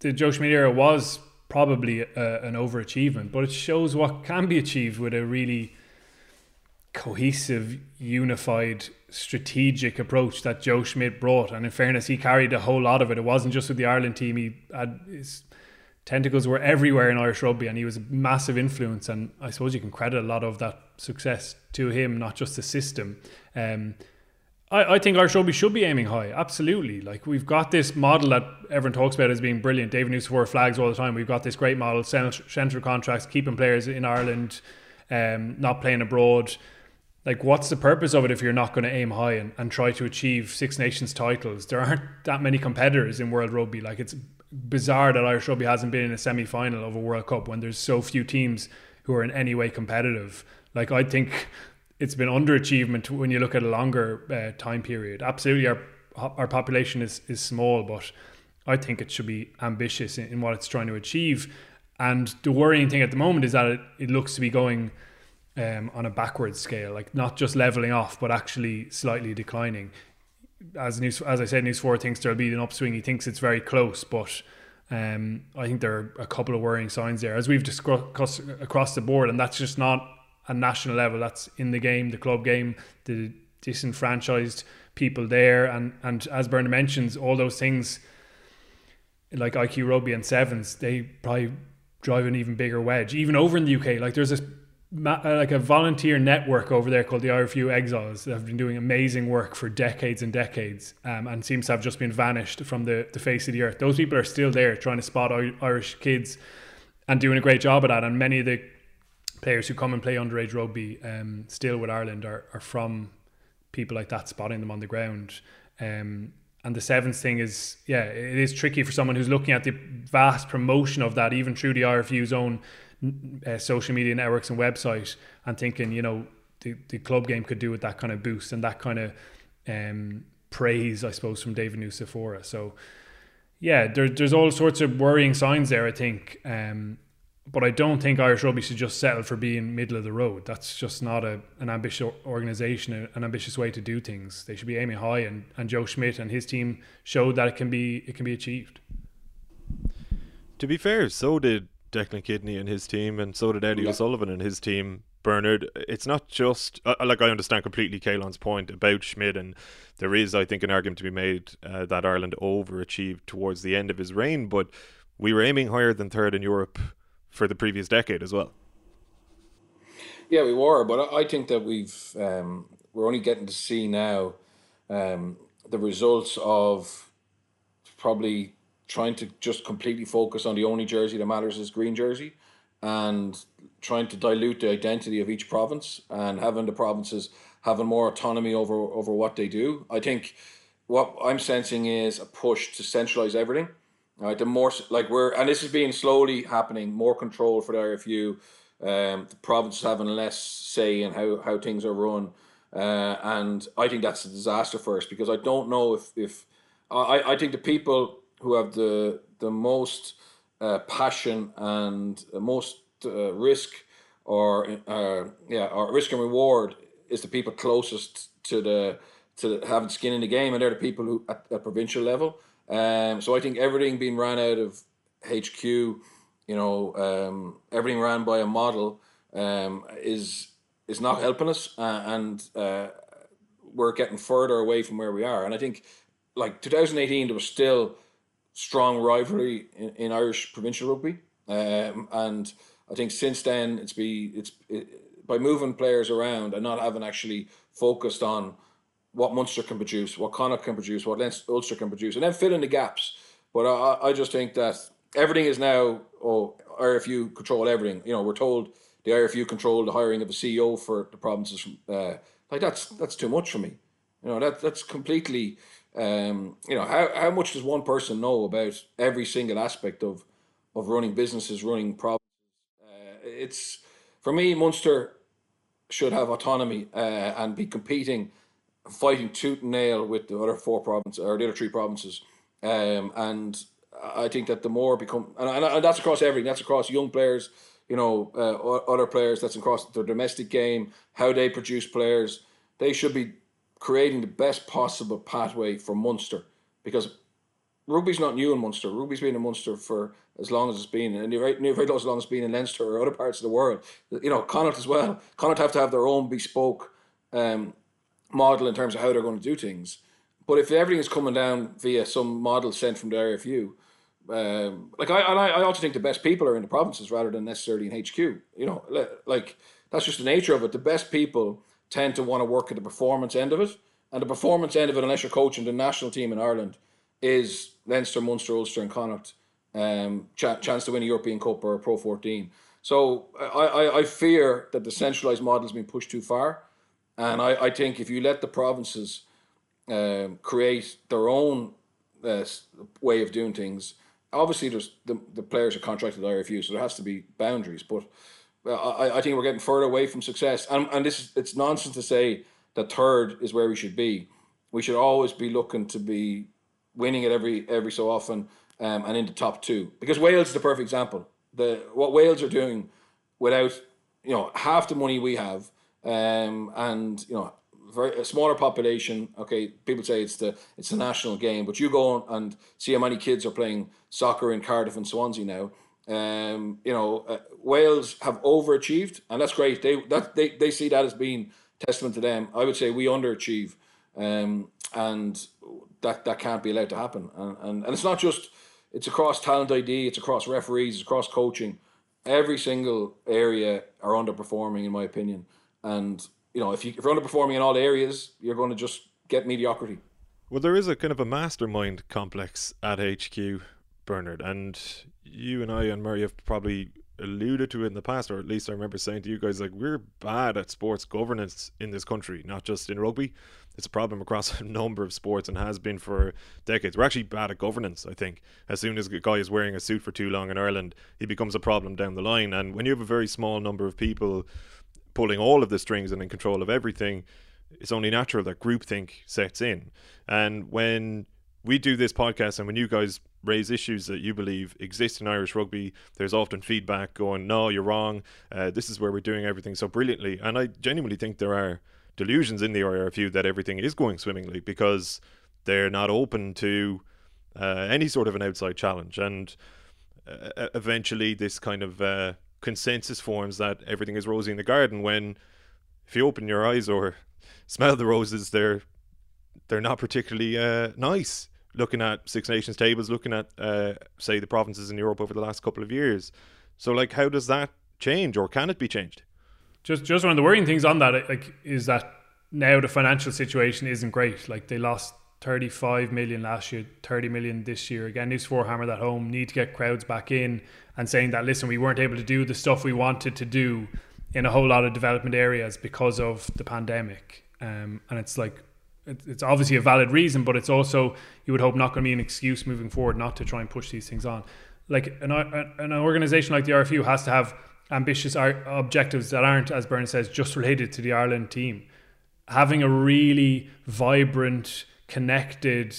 Speaker 6: the Joe Schmidt era was probably a, an overachievement, but it shows what can be achieved with a really cohesive, unified, strategic approach that Joe Schmidt brought. And in fairness, he carried a whole lot of it. It wasn't just with the Ireland team. He had his tentacles were everywhere in Irish rugby, and he was a massive influence. And I suppose you can credit a lot of that success to him, not just the system. Um, I, I think Irish rugby should be aiming high. Absolutely. Like we've got this model that everyone talks about as being brilliant. David Nucifora flags all the time. We've got this great model, central contracts, keeping players in Ireland, um, not playing abroad. Like, what's the purpose of it if you're not going to aim high and, and try to achieve Six Nations titles? There aren't that many competitors in World Rugby. Like, it's bizarre that Irish Rugby hasn't been in a semi final of a World Cup when there's so few teams who are in any way competitive. Like, I think it's been underachievement when you look at a longer uh, time period. Absolutely, our our population is is small, but I think it should be ambitious in, in what it's trying to achieve. And the worrying thing at the moment is that it, it looks to be going um, on a backwards scale, like not just leveling off, but actually slightly declining. As news, as I said, Nucifora thinks there'll be an upswing. He thinks it's very close, but um, I think there are a couple of worrying signs there, as we've discussed across the board, and that's just not a national level. That's in the game, the club game, the disenfranchised people there, and and as Bernard mentions, all those things like IQ rugby and sevens, they probably drive an even bigger wedge. Even over in the UK, like there's this like a volunteer network over there called the IRFU Exiles that have been doing amazing work for decades and decades um, and seems to have just been vanished from the, the face of the earth. Those people are still there trying to spot Irish kids and doing a great job at that. And many of the players who come and play underage rugby um, still with Ireland are, are from people like that spotting them on the ground. Um, and the sevens thing is, yeah, it is tricky for someone who's looking at the vast promotion of that, even through the IRFU's own uh, social media networks and website, and thinking, you know, the, the club game could do with that kind of boost and that kind of um, praise, I suppose, from David Nucifora. So, yeah, there, there's all sorts of worrying signs there, I think. Um, but I don't think Irish rugby should just settle for being middle of the road. That's just not a, an ambitious organisation, an ambitious way to do things. They should be aiming high, and, and Joe Schmidt and his team showed that it can be it can be achieved.
Speaker 4: To be fair, so did Declan Kidney and his team, and so did Eddie yeah. O'Sullivan and his team. Bernard, it's not just uh, like I understand completely Caolan's point about Schmidt, and there is, I think, an argument to be made uh, that Ireland overachieved towards the end of his reign, but we were aiming higher than third in Europe for the previous decade as well.
Speaker 7: Yeah, we were, but I think that we've um, we're only getting to see now um, the results of probably trying to just completely focus on the only jersey that matters is green jersey, and trying to dilute the identity of each province and having the provinces having more autonomy over over what they do. I think what I'm sensing is a push to centralize everything. Right, the more like we're and this is being slowly happening, more control for the rfu Um, the provinces having less say in how, how things are run, uh, and I think that's a disaster for us because I don't know if if I, I think the people who have the the most uh, passion and the most uh, risk or uh, yeah or risk and reward is the people closest to the to having skin in the game and they're the people who at, at provincial level um, so I think everything being ran out of HQ, you know, um, everything ran by a model um, is is not helping us, uh, and uh, we're getting further away from where we are. And I think, like 2018, there was still strong rivalry in, in Irish provincial rugby, um, and I think since then it's be it's it, by moving players around and not having actually focused on what Munster can produce, what Connacht can produce, what Ulster can produce, and then fill in the gaps. But I, I just think that everything is now, oh, you control everything, you know, we're told the IRFU control the hiring of a CEO for the provinces. Uh, like that's that's too much for me. You know that that's completely. Um, you know how how much does one person know about every single aspect of of running businesses, running provinces? Uh, it's for me, Munster should have autonomy uh, and be competing, fighting tooth and nail with the other four provinces or the other three provinces. Um, and I think that the more become, and, and that's across everything. That's across young players, you know, uh, other players. That's across their domestic game, how they produce players. They should be creating the best possible pathway for Munster because rugby's not new in Munster. Rugby's been in Munster for as long as it's been, and you're right, close as long as it's been in Leinster or other parts of the world. You know, Connacht as well. Connacht have to have their own bespoke um, model in terms of how they're going to do things. But if everything is coming down via some model sent from the RFU, um, like I, I, I also think the best people are in the provinces rather than necessarily in HQ. You know, like that's just the nature of it. The best people tend to want to work at the performance end of it, and the performance end of it, unless you're coaching the national team in Ireland, is Leinster, Munster, Ulster, and Connacht. Um, ch- chance to win a European Cup or a Pro 14. So I, I, I fear that the centralised model has been pushed too far, and I, I think if you let the provinces um, create their own uh, way of doing things, obviously there's the, the players are contracted with IRFU, so there has to be boundaries. But I, I think we're getting further away from success, and and this is, it's nonsense to say that third is where we should be. We should always be looking to be winning it every every so often um, and in the top two because Wales is the perfect example. The what Wales are doing without you know half the money we have um, and you know very a smaller population. Okay, people say it's the it's the national game, but you go and see how many kids are playing soccer in Cardiff and Swansea now. Um, you know, uh, Wales have overachieved, and that's great. They that they, they see that as being testament to them. I would say we underachieve, um, and that that can't be allowed to happen. And, and and it's not just it's across talent ID, it's across referees, it's across coaching. Every single area are underperforming, in my opinion. And you know, if, you, if you're underperforming in all areas, you're going to just get mediocrity.
Speaker 4: Well, there is a kind of a mastermind complex at HQ, Bernard, and you and I and Murray have probably alluded to it in the past, or at least I remember saying to you guys, like, we're bad at sports governance in this country, not just in rugby. It's a problem across (laughs) a number of sports and has been for decades. We're actually bad at governance, I think. As soon as a guy is wearing a suit for too long in Ireland, he becomes a problem down the line. And when you have a very small number of people pulling all of the strings and in control of everything, it's only natural that groupthink sets in. And when we do this podcast and when you guys raise issues that you believe exist in Irish rugby, there's often feedback going, no, you're wrong. Uh, this is where we're doing everything so brilliantly. And I genuinely think there are delusions in the IRFU that everything is going swimmingly because they're not open to uh, any sort of an outside challenge. And uh, eventually, this kind of uh, consensus forms that everything is rosy in the garden when if you open your eyes or (laughs) smell the roses, they're they're not particularly uh, nice looking at Six Nations tables, looking at uh, say the provinces in Europe over the last couple of years. So like, how does that change, or can it be changed?
Speaker 6: Just just one of the worrying things on that like is that now the financial situation isn't great. Like they lost 35 million last year, 30 million this year. Again, Nucifora hammer that home, need to get crowds back in and saying that, listen, we weren't able to do the stuff we wanted to do in a whole lot of development areas because of the pandemic. Um, and it's like, it's obviously a valid reason, but it's also you would hope not going to be an excuse moving forward not to try and push these things on. Like an an organization like the RFU has to have ambitious objectives that aren't, as Bern says, just related to the Ireland team. Having a really vibrant, connected,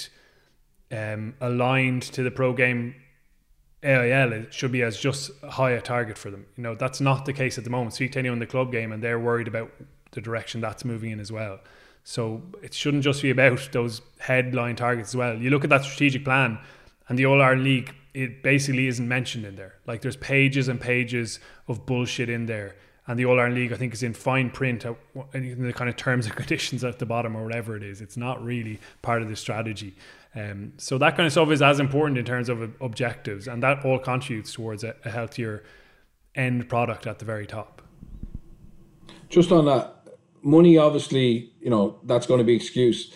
Speaker 6: um, aligned to the pro game AIL should be as just high a target for them. You know that's not the case at the moment. Speak to anyone in the club game, and they're worried about the direction that's moving in as well. So it shouldn't just be about those headline targets as well. You look at that strategic plan and the All Ireland League, it basically isn't mentioned in there. Like there's pages and pages of bullshit in there. And the All Ireland League, I think, is in fine print in the kind of terms and (laughs) conditions at the bottom or whatever it is. It's not really part of the strategy. Um, so that kind of stuff is as important in terms of objectives, and that all contributes towards a, a healthier end product at the very top.
Speaker 7: Just on that, money obviously you know that's going to be excuse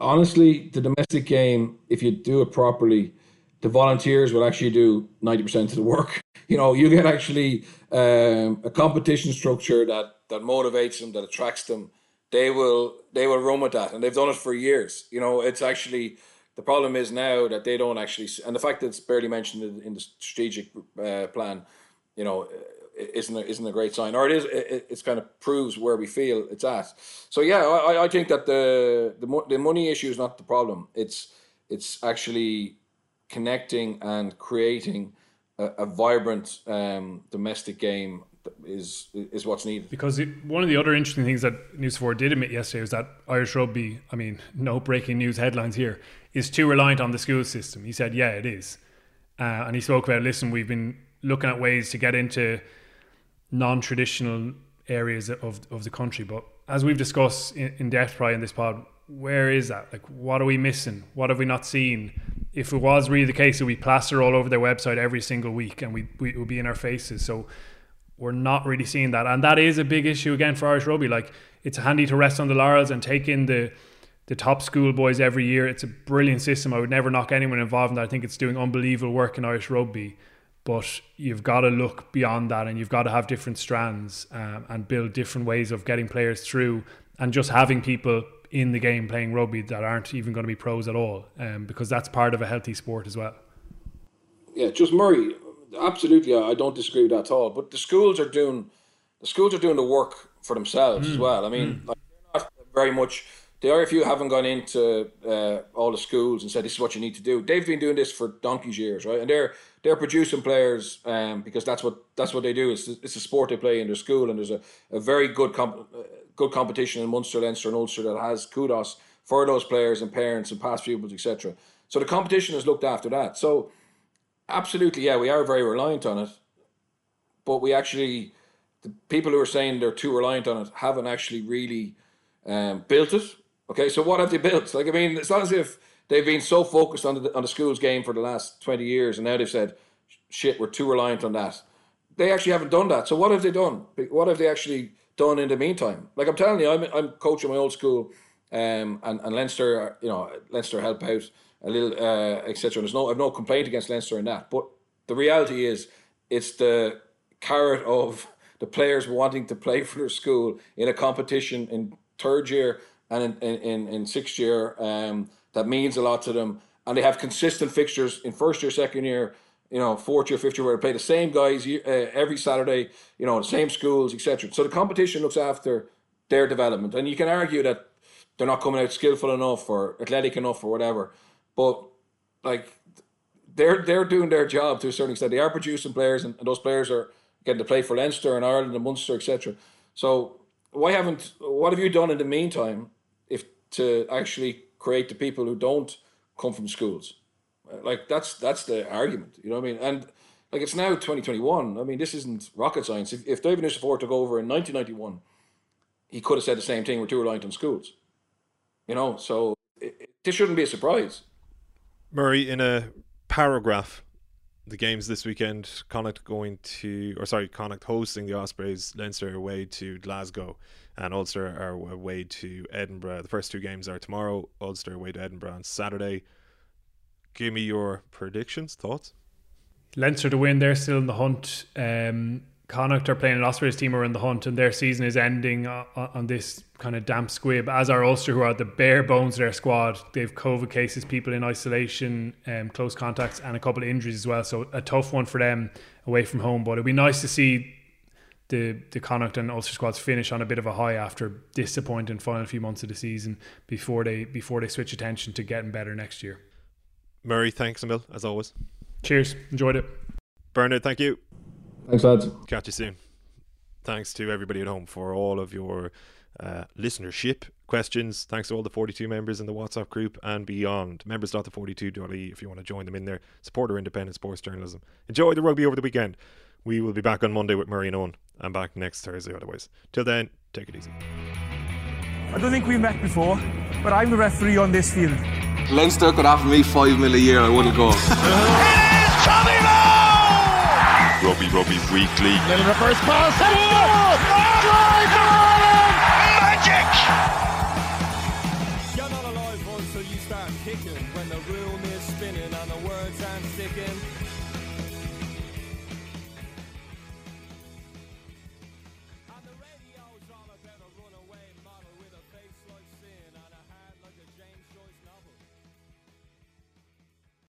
Speaker 7: honestly the domestic game if you do it properly the volunteers will actually do 90% of the work (laughs) you know, you get actually um, a competition structure that that motivates them, that attracts them. They will they will run with that, and they've done it for years. You know, it's actually the problem is now that they don't actually, and the fact that it's barely mentioned in, in the strategic uh, plan, you know, isn't a, isn't a great sign, or it is. It, it's kind of proves where we feel it's at. So yeah, I, I think that the the the money issue is not the problem. It's it's actually connecting and creating a, a vibrant um, domestic game is is what's needed.
Speaker 6: Because it, one of the other interesting things that Nucifora did admit yesterday was that Irish rugby, I mean, no breaking news headlines here, is too reliant on the school system. He said, yeah, it is. Uh, and he spoke about, listen, we've been looking at ways to get into non-traditional areas of, of the country. But as we've discussed in, in depth probably in this pod, where is that? Like, what are we missing? What have we not seen? If it was really the case, that we plaster all over their website every single week, and we, we it would be in our faces. So we're not really seeing that, and that is a big issue again for Irish rugby. Like, it's handy to rest on the laurels and take in the the top school boys every year. It's a brilliant system. I would never knock anyone involved in that. I think it's doing unbelievable work in Irish rugby but you've got to look beyond that and you've got to have different strands um, and build different ways of getting players through and just having people in the game playing rugby that aren't even going to be pros at all um, because that's part of a healthy sport as well
Speaker 7: yeah just murray absolutely i don't disagree with that at all but the schools are doing the schools are doing the work for themselves mm. as well i mean mm. like, they're not very much the RFU haven't gone into uh, all the schools and said this is what you need to do. They've been doing this for donkey's years, right? And they're they're producing players um, because that's what that's what they do. It's it's a sport they play in their school, and there's a, a very good comp- uh, good competition in Munster, Leinster, and Ulster that has kudos for those players and parents and past pupils, etc. So the competition is looked after that. So absolutely, yeah, we are very reliant on it, but we actually the people who are saying they're too reliant on it haven't actually really um, built it Okay, so what have they built? Like, I mean, it's not as if they've been so focused on the on the school's game for the last twenty years, and now they've said, "Shit, we're too reliant on that." They actually haven't done that. So what have they done? What have they actually done in the meantime? Like I'm telling you, I'm I'm coaching my old school, um, and and Leinster, you know, Leinster help out a little, uh, etc. There's no I've no complaint against Leinster in that, but the reality is, it's the carrot of the players wanting to play for their school in a competition in third year and in, in, in sixth year. Um, that means a lot to them. And they have consistent fixtures in first year, second year, you know, fourth year, fifth year, where they play the same guys uh, every Saturday, you know, the same schools, etc. So the competition looks after their development. And you can argue that they're not coming out skillful enough or athletic enough or whatever. But like they're they're doing their job to a certain extent. They are producing players and, and those players are getting to play for Leinster and Ireland and Munster, etc. So why haven't what have you done in the meantime to actually create the people who don't come from schools. Uh, like that's that's the argument, you know what I mean? And like it's now 2021. I mean, this isn't rocket science. If, if David Nucifora took over in 1991, he could have said the same thing. We're too reliant on schools, you know. So it, it, this shouldn't be a surprise.
Speaker 4: Murray, in a paragraph, the games this weekend, Connacht going to, or sorry, Connacht hosting the Ospreys, Leinster away to Glasgow and Ulster are away to Edinburgh. The first two games are tomorrow. Ulster away to Edinburgh on Saturday. Give me your predictions, thoughts.
Speaker 6: Leinster to win. They're still in the hunt. Um, Connacht are playing an Ospreys team are in the hunt, and their season is ending on, on this kind of damp squib. As are Ulster, who are the bare bones of their squad. They've COVID cases, people in isolation, um, close contacts, and a couple of injuries as well. So a tough one for them away from home. But it'd be nice to see the the Connacht and Ulster squads finish on a bit of a high after disappointing final few months of the season before they before they switch attention to getting better next year.
Speaker 4: Murray, thanks Emil, as always.
Speaker 6: Cheers, enjoyed it.
Speaker 4: Bernard, thank you.
Speaker 7: Thanks, lads.
Speaker 4: Catch you soon. Thanks to everybody at home for all of your uh, listenership questions. Thanks to all the 42 members in the WhatsApp group and beyond. Members.the42.e if you want to join them in there. Support our independent sports journalism. Enjoy the rugby over the weekend. We will be back on Monday with Murray and Owen. I'm back next Thursday otherwise. Till then, take it easy.
Speaker 5: I don't think we've met before, but I'm the referee on this field.
Speaker 2: Leinster could offer me five mil a year, I wouldn't go. (laughs)
Speaker 3: it is Tommy Moe!
Speaker 8: Robbie Robbie Weekly.
Speaker 3: Little reverse pass.